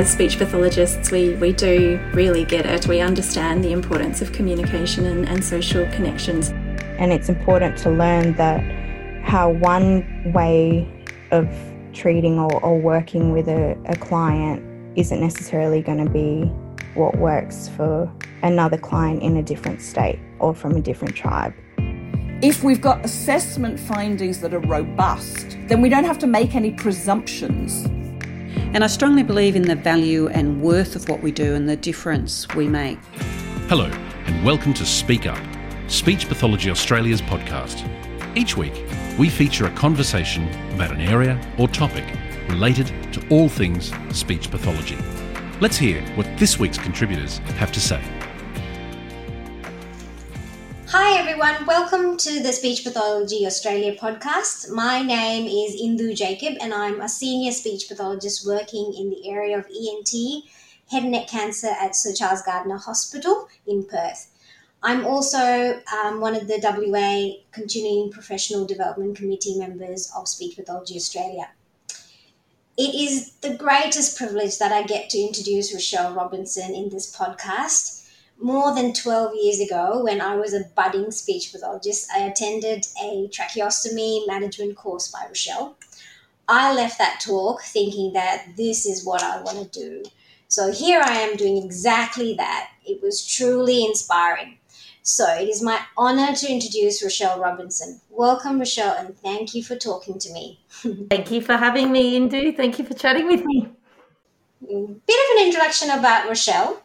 as speech pathologists, we, we do really get it. We understand the importance of communication and, and social connections. And it's important to learn that how one way of treating or, or working with a, a client isn't necessarily going to be what works for another client in a different state or from a different tribe. If we've got assessment findings that are robust, then we don't have to make any presumptions. And I strongly believe in the value and worth of what we do and the difference we make. Hello, and welcome to Speak Up, Speech Pathology Australia's podcast. Each week, we feature a conversation about an area or topic related to all things speech pathology. Let's hear what this week's contributors have to say. Hi everyone, welcome to the Speech Pathology Australia podcast. My name is Indu Jacob and I'm a senior speech pathologist working in the area of ENT, head and neck cancer at Sir Charles Gairdner Hospital in Perth. I'm also um, one of the WA Continuing Professional Development Committee members of Speech Pathology Australia. It is the greatest privilege that I get to introduce Rachelle Robinson in this podcast. More than 12 years ago, when I was a budding speech pathologist, I attended a tracheostomy management course by Rachelle. I left that talk thinking that this is what I want to do. So here I am doing exactly that. It was truly inspiring. So it is my honor to introduce Rachelle Robinson. Welcome, Rachelle, and thank you for talking to me. thank you for having me, Indu. Thank you for chatting with me. Bit of an introduction about Rachelle,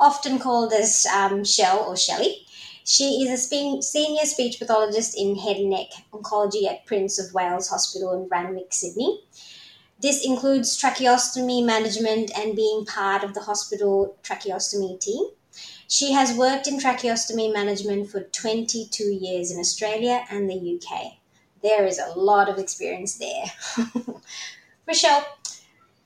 often called as um, Shell or Shelley. She is a spe- senior speech pathologist in head and neck oncology at Prince of Wales Hospital in Randwick, Sydney. This includes tracheostomy management and being part of the hospital tracheostomy team. She has worked in tracheostomy management for 22 years in Australia and the UK. There is a lot of experience there. Rachelle,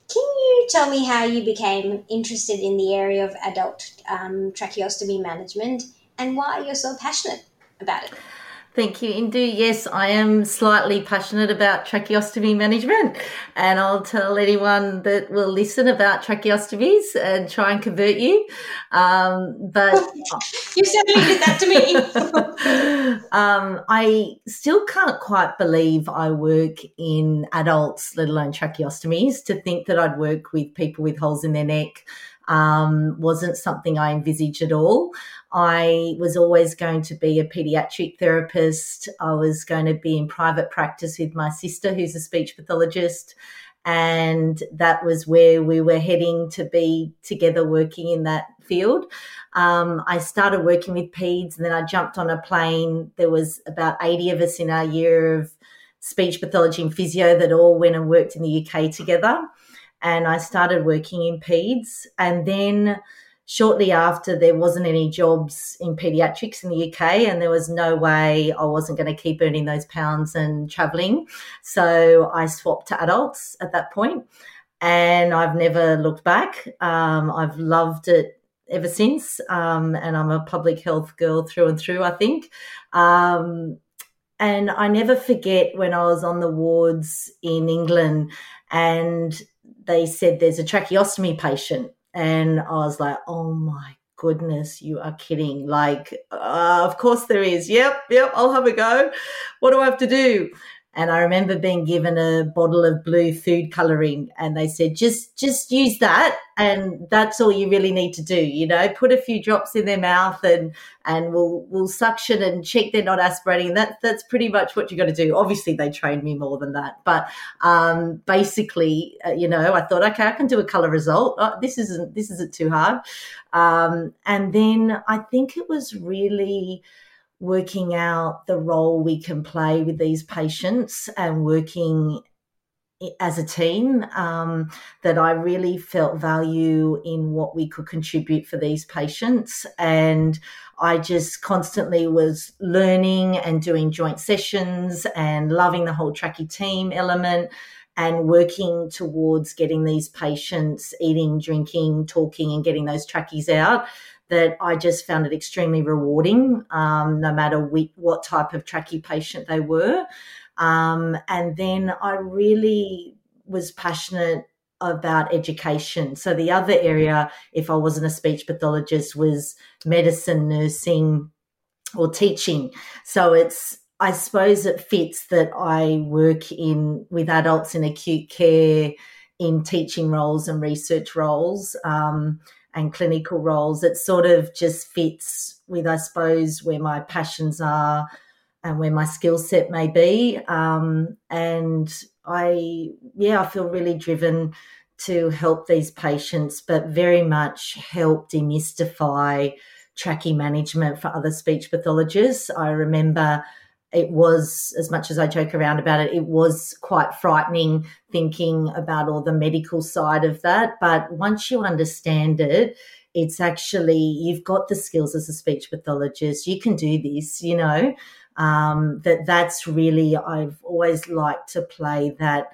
can you tell me how you became interested in the area of adult um, tracheostomy management and why you're so passionate about it? Thank you, Indu. Yes, I am slightly passionate about tracheostomy management, and I'll tell anyone that will listen about tracheostomies and try and convert you. Um, but you certainly did that to me. um, I still can't quite believe I work in adults, let alone tracheostomies. To think that I'd work with people with holes in their neck um, wasn't something I envisaged at all. I was always going to be a pediatric therapist. I was going to be in private practice with my sister, who's a speech pathologist. And that was where we were heading to be together working in that field. Um, I started working with PEDS and then I jumped on a plane. There was about 80 of us in our year of speech pathology and physio that all went and worked in the UK together and I started working in peds. And then shortly after, there wasn't any jobs in pediatrics in the UK, and there was no way I wasn't going to keep earning those pounds and traveling. So I swapped to adults at that point, and I've never looked back. Um, I've loved it ever since, um, and I'm a public health girl through and through, I think. Um, and I never forget when I was on the wards in England and they said there's a tracheostomy patient. And I was like, oh my goodness, you are kidding. Like, uh, of course there is. Yep, yep, I'll have a go. What do I have to do? And I remember being given a bottle of blue food coloring and they said just just use that and that's all you really need to do you know? Put a few drops in their mouth and and we'll we'll suction and check they're not aspirating. That that's pretty much what you got to do. Obviously they trained me more than that but um, basically uh, you know I thought okay I can do a color result. Oh, this isn't this isn't too hard. Um, and then I think it was really working out the role we can play with these patients and working as a team um, that I really felt value in what we could contribute for these patients. And I just constantly was learning and doing joint sessions and loving the whole Tracky team element and working towards getting these patients eating, drinking, talking, and getting those trackies out that I just found it extremely rewarding, um, no matter what type of trachea patient they were. Um, and then I really was passionate about education. So the other area, if I wasn't a speech pathologist, was medicine, nursing, or teaching. So it's I suppose it fits that I work in with adults in acute care, in teaching roles and research roles um, and clinical roles. It sort of just fits with, I suppose, where my passions are and where my skill set may be. Um, and I, yeah, I feel really driven to help these patients, but very much help demystify trachea management for other speech pathologists. I remember it was, as much as I joke around about it, it was quite frightening thinking about all the medical side of that. But once you understand it, it's actually, you've got the skills as a speech pathologist. You can do this, you know. Um, that that's really, I've always liked to play that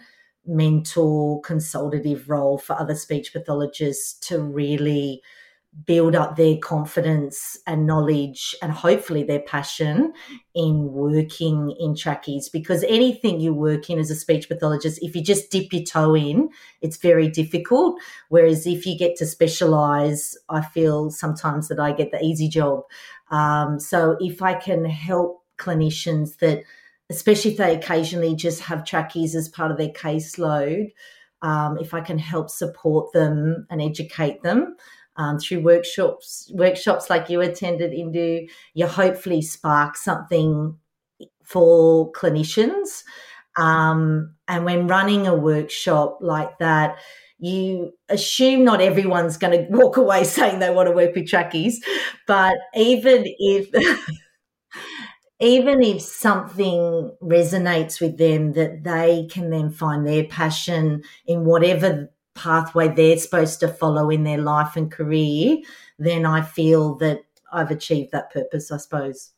mentor consultative role for other speech pathologists to really build up their confidence and knowledge and hopefully their passion in working in trachees because anything you work in as a speech pathologist if you just dip your toe in it's very difficult. Whereas if you get to specialize i feel sometimes that i get the easy job. Um, so if i can help clinicians that especially if they occasionally just have trachees as part of their caseload um, if i can help support them and educate them um, through workshops workshops like you attended into you hopefully spark something for clinicians. Um, and when running a workshop like that you assume not everyone's going to walk away saying they want to work with trachees but even if even if something resonates with them that they can then find their passion in whatever pathway they're supposed to follow in their life and career, then I feel that I've achieved that purpose, I suppose.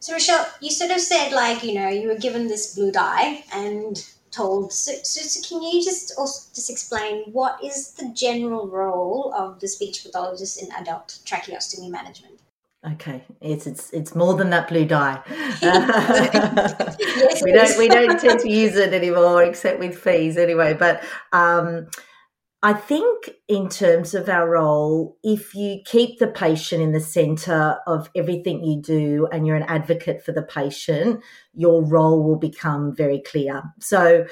So, Rachelle, you sort of said, like, you know, you were given this blue dye and told. So, so, so, can you just also just explain what is the general role of the speech pathologist in adult tracheostomy management? Okay, it's it's it's more than that blue dye. yes, we don't we don't tend to use it anymore, except with fees anyway. But um, I think in terms of our role, if you keep the patient in the centre of everything you do, and you're an advocate for the patient, your role will become very clear. So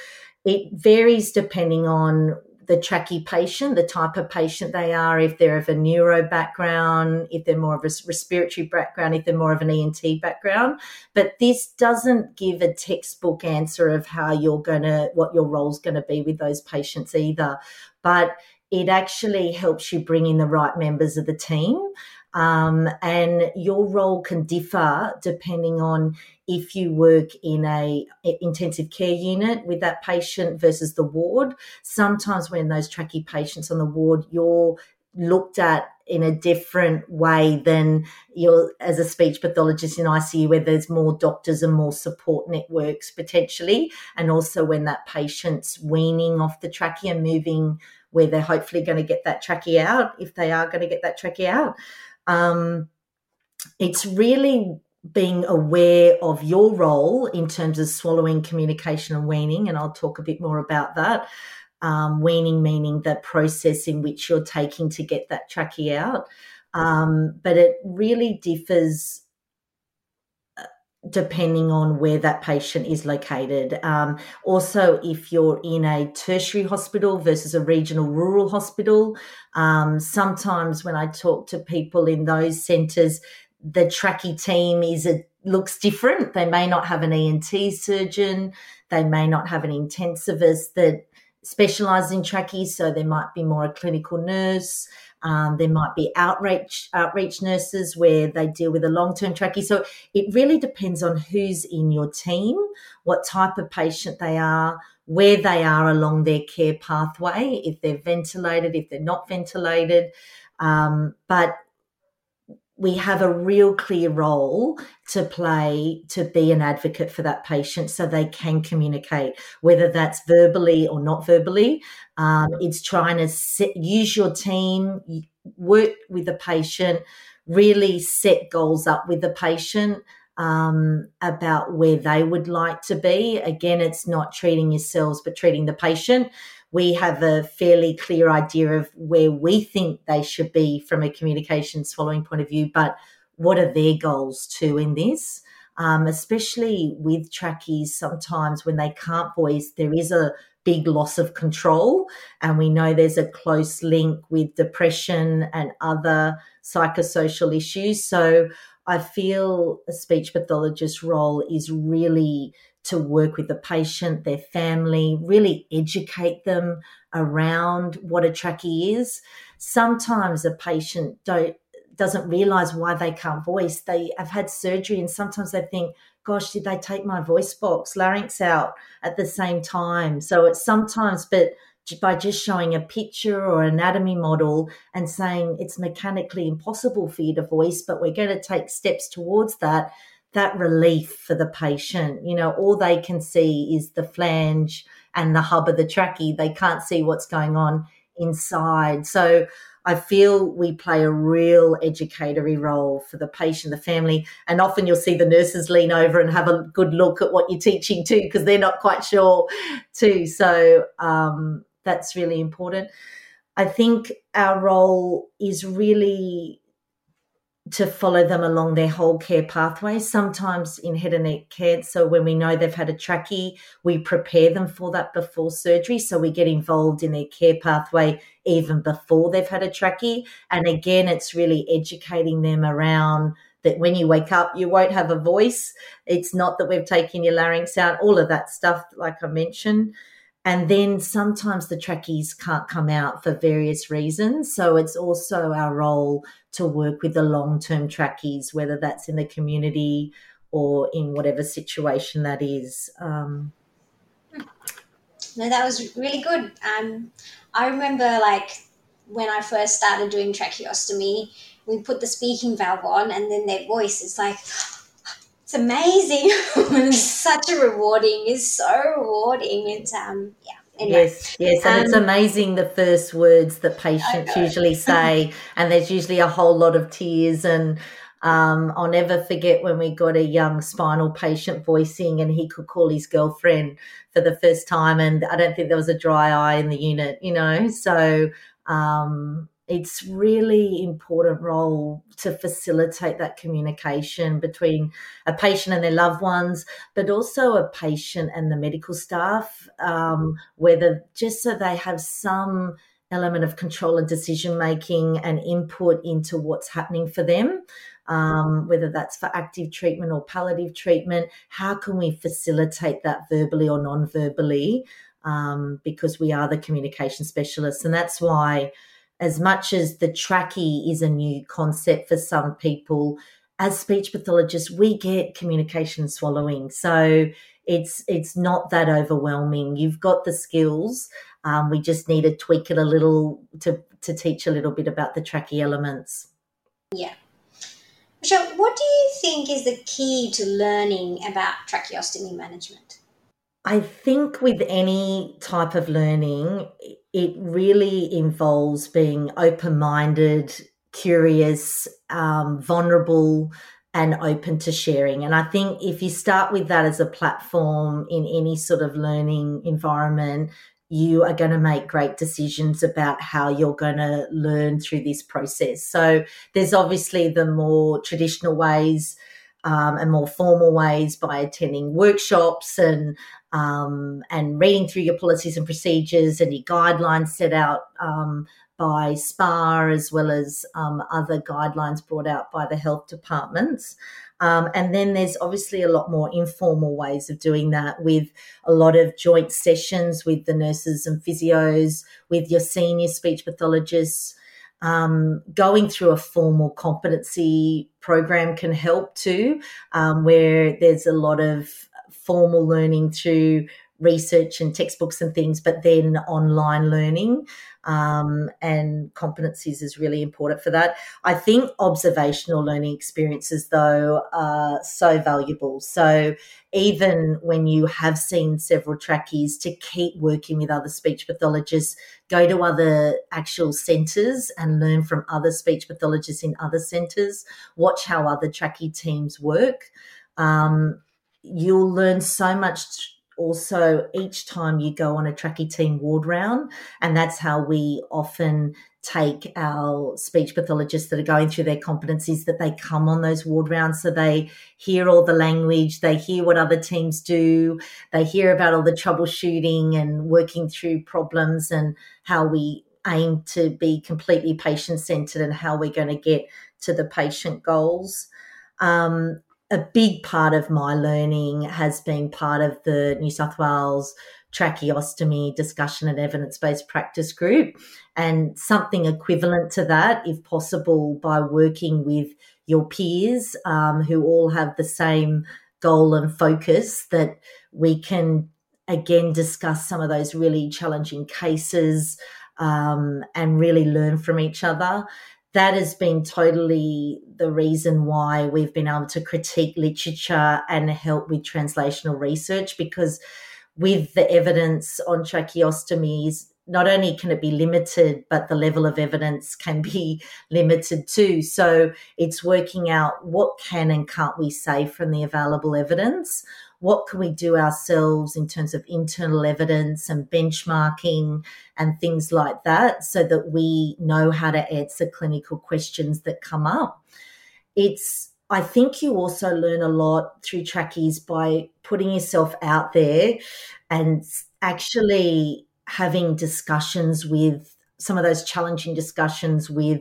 it varies depending on the trachea patient, the type of patient they are, if they're of a neuro background, if they're more of a respiratory background, if they're more of an ENT background. But this doesn't give a textbook answer of how you're going to, what your role's going to be with those patients either. But it actually helps you bring in the right members of the team. Um, and your role can differ depending on if you work in a intensive care unit with that patient versus the ward. Sometimes when those trachea patients on the ward, you're looked at in a different way than you're as a speech pathologist in ICU, where there's more doctors and more support networks potentially, and also when that patient's weaning off the trachea and moving where they're hopefully going to get that trachea out if they are going to get that trachea out. Um, it's really being aware of your role in terms of swallowing, communication, and weaning. And I'll talk a bit more about that. Um, weaning meaning the process in which you're taking to get that trachea out. Um, but it really differs depending on where that patient is located. Um, also, if you're in a tertiary hospital versus a regional rural hospital, um, sometimes when I talk to people in those centres, the trachea team is a looks different. They may not have an ENT surgeon, they may not have an intensivist that specialises in trachees, so there might be more a clinical nurse. Um, there might be outreach outreach nurses where they deal with a long term trachea. So it really depends on who's in your team, what type of patient they are, where they are along their care pathway, if they're ventilated, if they're not ventilated. Um, but we have a real clear role to play to be an advocate for that patient so they can communicate, whether that's verbally or not verbally. Um, it's trying to set, use your team, work with the patient, really set goals up with the patient. Um, about where they would like to be. Again, it's not treating yourselves, but treating the patient. We have a fairly clear idea of where we think they should be from a communication swallowing point of view, but what are their goals too in this? Um, especially with trackies, sometimes when they can't voice, there is a big loss of control. And we know there's a close link with depression and other psychosocial issues. So I feel a speech pathologist role is really to work with the patient, their family, really educate them around what a trachea is. Sometimes a patient don't doesn't realize why they can't voice. They have had surgery and sometimes they think, gosh, did they take my voice box, larynx out at the same time? So it's sometimes, but by just showing a picture or anatomy model and saying it's mechanically impossible for you to voice, but we're going to take steps towards that, that relief for the patient. You know, all they can see is the flange and the hub of the trachea. They can't see what's going on inside. So I feel we play a real educatory role for the patient, the family, and often you'll see the nurses lean over and have a good look at what you're teaching too, because they're not quite sure too. So um, that's really important. I think our role is really to follow them along their whole care pathway. Sometimes in head and neck cancer, when we know they've had a trachea, we prepare them for that before surgery. So we get involved in their care pathway even before they've had a trachea. And again, it's really educating them around that when you wake up, you won't have a voice. It's not that we've taken your larynx out, all of that stuff, like I mentioned. And then sometimes the trachees can't come out for various reasons. So it's also our role to work with the long term trachees, whether that's in the community or in whatever situation that is. Um, no, that was really good. Um, I remember like when I first started doing tracheostomy, we put the speaking valve on and then their voice is like, it's amazing. it's such a rewarding. It's so rewarding. It's um yeah. Anyway. Yes, yes, and um, it's amazing the first words that patients usually say, and there's usually a whole lot of tears. And um, I'll never forget when we got a young spinal patient voicing, and he could call his girlfriend for the first time, and I don't think there was a dry eye in the unit, you know. So um, it's really important role to facilitate that communication between a patient and their loved ones but also a patient and the medical staff um, whether just so they have some element of control and decision making and input into what's happening for them um, whether that's for active treatment or palliative treatment how can we facilitate that verbally or non-verbally um, because we are the communication specialists. And that's why as much as the trachea is a new concept for some people, as speech pathologists, we get communication swallowing. So it's it's not that overwhelming. You've got the skills. Um, we just need to tweak it a little to to teach a little bit about the trachea elements. Yeah. Michelle, what do you think is the key to learning about tracheostomy management? I think with any type of learning, it really involves being open minded, curious, um, vulnerable, and open to sharing. And I think if you start with that as a platform in any sort of learning environment, you are going to make great decisions about how you're going to learn through this process. So there's obviously the more traditional ways um, and more formal ways by attending workshops and um, and reading through your policies and procedures and your guidelines set out um, by SPA as well as um, other guidelines brought out by the health departments. Um, and then there's obviously a lot more informal ways of doing that with a lot of joint sessions with the nurses and physios, with your senior speech pathologists. Um, going through a formal competency program can help too, um, where there's a lot of formal learning through research and textbooks and things, but then online learning um, and competencies is really important for that. I think observational learning experiences, though, are so valuable. So even when you have seen several trachees, to keep working with other speech pathologists, go to other actual centres and learn from other speech pathologists in other centres, watch how other trachea teams work. Um, you'll learn so much also each time you go on a tracky team ward round, and that's how we often take our speech pathologists that are going through their competencies that they come on those ward rounds so they hear all the language, they hear what other teams do, they hear about all the troubleshooting and working through problems and how we aim to be completely patient centered and how we're going to get to the patient goals. Um, a big part of my learning has been part of the New South Wales tracheostomy discussion and evidence based practice group, and something equivalent to that, if possible, by working with your peers um, who all have the same goal and focus, that we can again discuss some of those really challenging cases um, and really learn from each other that has been totally the reason why we've been able to critique literature and help with translational research because with the evidence on tracheostomies not only can it be limited but the level of evidence can be limited too. So it's working out what can and can't we say from the available evidence what can we do ourselves in terms of internal evidence and benchmarking and things like that so that we know how to answer clinical questions that come up. It's I think you also learn a lot through trachees by putting yourself out there and actually having discussions with some of those challenging discussions with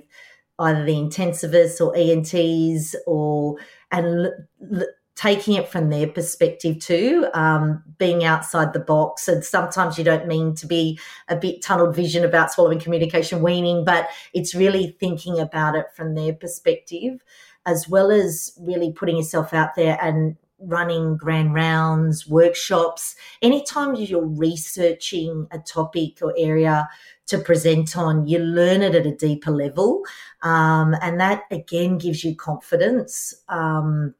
either the intensivists or ENTs or and l- taking it from their perspective too, um, being outside the box. And sometimes you don't mean to be a bit tunneled vision about swallowing communication weaning, but it's really thinking about it from their perspective, as well as really putting yourself out there and running grand rounds, workshops. Anytime you're researching a topic or area to present on, you learn it at a deeper level. Um, and that again gives you confidence. Um,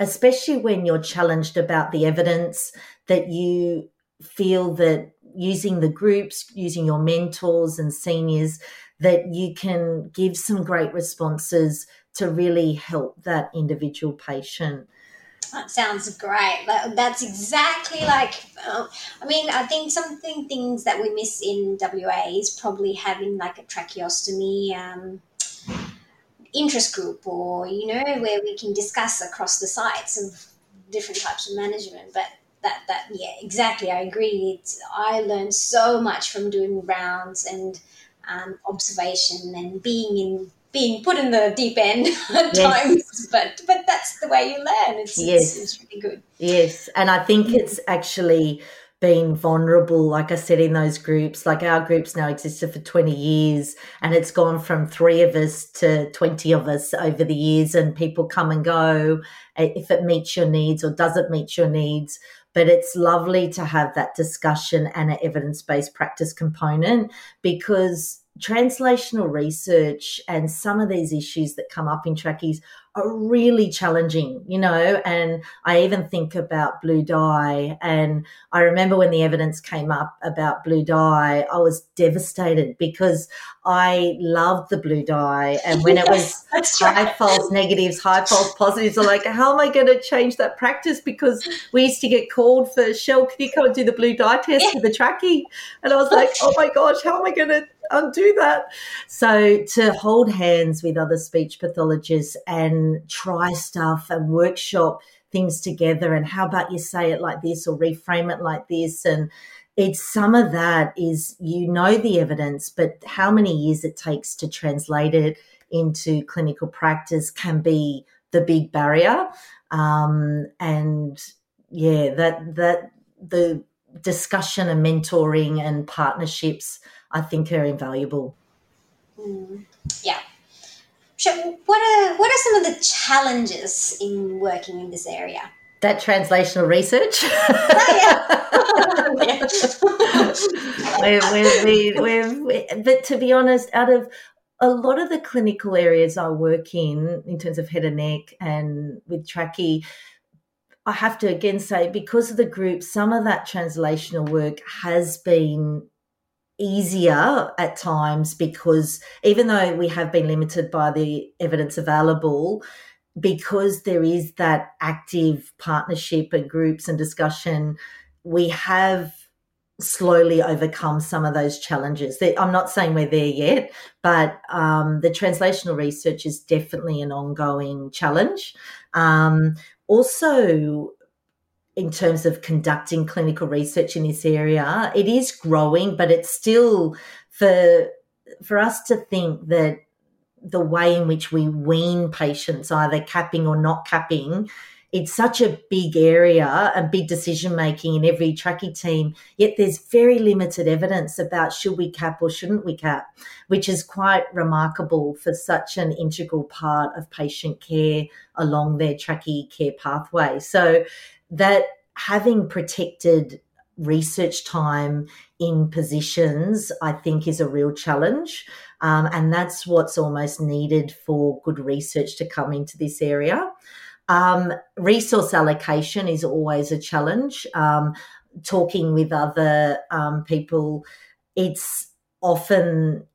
especially when you're challenged about the evidence that you feel that using the groups, using your mentors and seniors, that you can give some great responses to really help that individual patient. That sounds great. That's exactly like, uh, I mean, I think something things that we miss in WA is probably having like a tracheostomy um, interest group or you know where we can discuss across the sites of different types of management. But that that yeah exactly. I agree. It's, i learned so much from doing rounds and um, observation and being in being put in the deep end at yes. times. But but that's the way you learn. It's, yes. it's, it's really good. Yes. And i think it's actually been vulnerable, like I said, in those groups. Like our groups now existed for 20 years and it's gone from three of us to 20 of us over the years, and people come and go eh, if it meets your needs or doesn't meet your needs. But it's lovely to have that discussion and an evidence based practice component because translational research and some of these issues that come up in trachees are really challenging, you know. And I even think about blue dye. And I remember when the evidence came up about blue dye, I was devastated because I loved the blue dye. And when yes, it was high right. false negatives, high false positives, I'm like, how am I going to change that practice? Because we used to get called for, Shell, can you come and do the blue dye test yeah. for the trachea? And I was like, oh my gosh, how am I going to undo that. So to hold hands with other speech pathologists and try stuff and workshop things together and how about you say it like this or reframe it like this and it's some of that is you know the evidence but how many years it takes to translate it into clinical practice can be the big barrier um, and yeah that that the discussion and mentoring and partnerships I think are invaluable. Mm, yeah. So what are what are some of the challenges in working in this area? That translational research. we we we but to be honest, out of a lot of the clinical areas I work in, in terms of head and neck and with trachea, I have to again say, because of the group, some of that translational work has been easier at times because even though we have been limited by the evidence available, because there is that active partnership and groups and discussion, we have slowly overcome some of those challenges. I'm not saying we're there yet, but um, the translational research is definitely an ongoing challenge. Um, also, in terms of conducting clinical research in this area, it is growing, but it's still for for us to think that the way in which we wean patients, either capping or not capping, it's such a big area and big decision making in every trachea team. Yet there's very limited evidence about should we cap or shouldn't we cap, which is quite remarkable for such an integral part of patient care along their trachea care pathway. So that having protected research time in positions, I think, is a real challenge. Um, and that's what's almost needed for good research to come into this area. Um, resource allocation is always a challenge. Um, talking with other um, people, it's often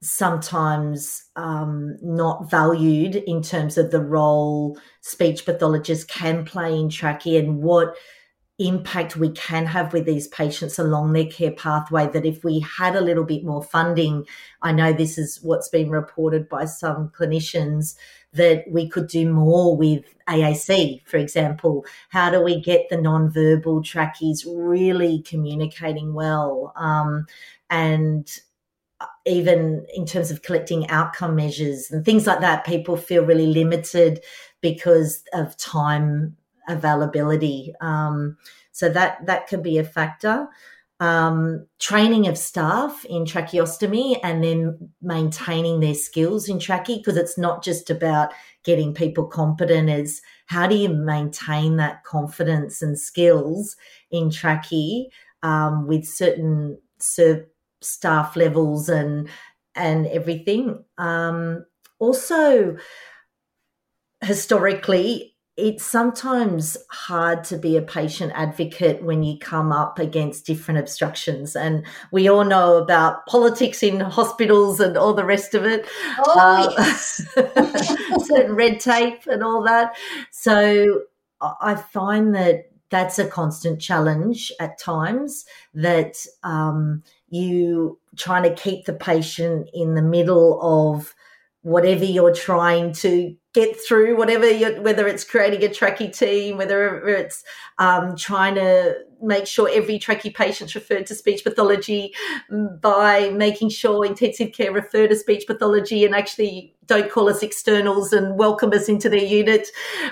sometimes um, not valued in terms of the role speech pathologists can play in trachea and what impact we can have with these patients along their care pathway that if we had a little bit more funding i know this is what's been reported by some clinicians that we could do more with AAC, for example. How do we get the non-verbal trachees really communicating well? Um, and even in terms of collecting outcome measures and things like that, people feel really limited because of time availability. Um, so that that can be a factor. Um, training of staff in tracheostomy and then maintaining their skills in trachea because it's not just about getting people competent is how do you maintain that confidence and skills in trachea um, with certain staff levels and and everything? Um, also historically it's sometimes hard to be a patient advocate when you come up against different obstructions. And we all know about politics in hospitals and all the rest of it. Oh, uh, yes. certain red tape and all that. So I find that that's a constant challenge at times that um, you trying to keep the patient in the middle of whatever you're trying to get through whatever you're, whether it's creating a trachea team, whether it's um, trying to make sure every trachea patient's referred to speech pathology mm, by making sure intensive care refer to speech pathology and actually don't call us externals and welcome us into their unit.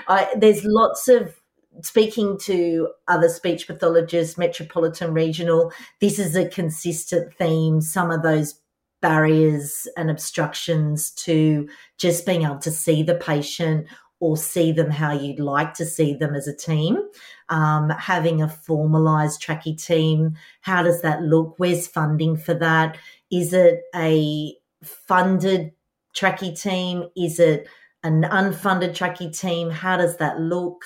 Uh, there's lots of speaking to other speech pathologists, metropolitan, regional, this is a consistent theme. Some of those barriers and obstructions to just being able to see the patient or see them how you'd like to see them as a team. Um, having a formalized tracky team, how does that look? Where's funding for that? Is it a funded tracky team? Is it an unfunded tracky team? How does that look?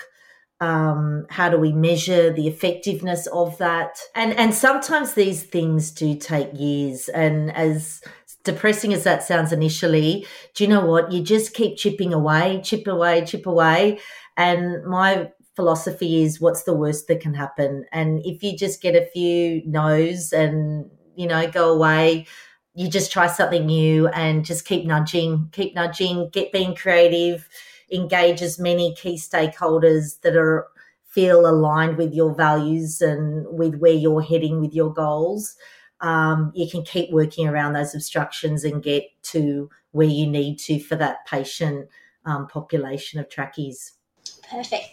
Um, how do we measure the effectiveness of that? And and sometimes these things do take years. And as depressing as that sounds initially, do you know what? You just keep chipping away, chip away, chip away. And my philosophy is what's the worst that can happen? And if you just get a few no's and, you know, go away, you just try something new and just keep nudging, keep nudging, get being creative engage as many key stakeholders that are feel aligned with your values and with where you're heading with your goals. Um, you can keep working around those obstructions and get to where you need to for that patient um, population of trachees. Perfect.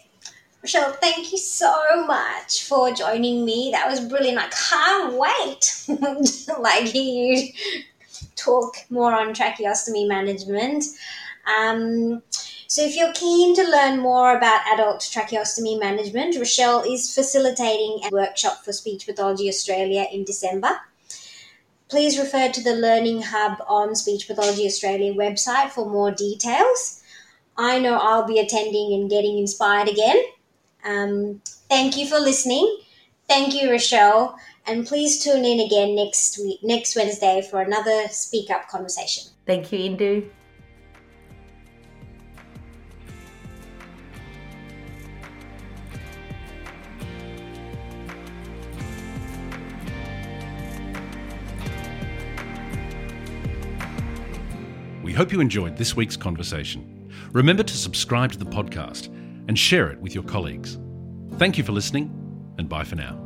Rachelle, thank you so much for joining me. That was brilliant. I can't wait like you talk more on tracheostomy management. Um, so, if you're keen to learn more about adult tracheostomy management, Rachelle is facilitating a workshop for Speech Pathology Australia in December. Please refer to the Learning Hub on Speech Pathology Australia website for more details. I know I'll be attending and getting inspired again. Um, thank you for listening. Thank you, Rachelle. And please tune in again next week, next Wednesday for another Speak Up conversation. Thank you, Indu. Hope you enjoyed this week's conversation. Remember to subscribe to the podcast and share it with your colleagues. Thank you for listening, and bye for now.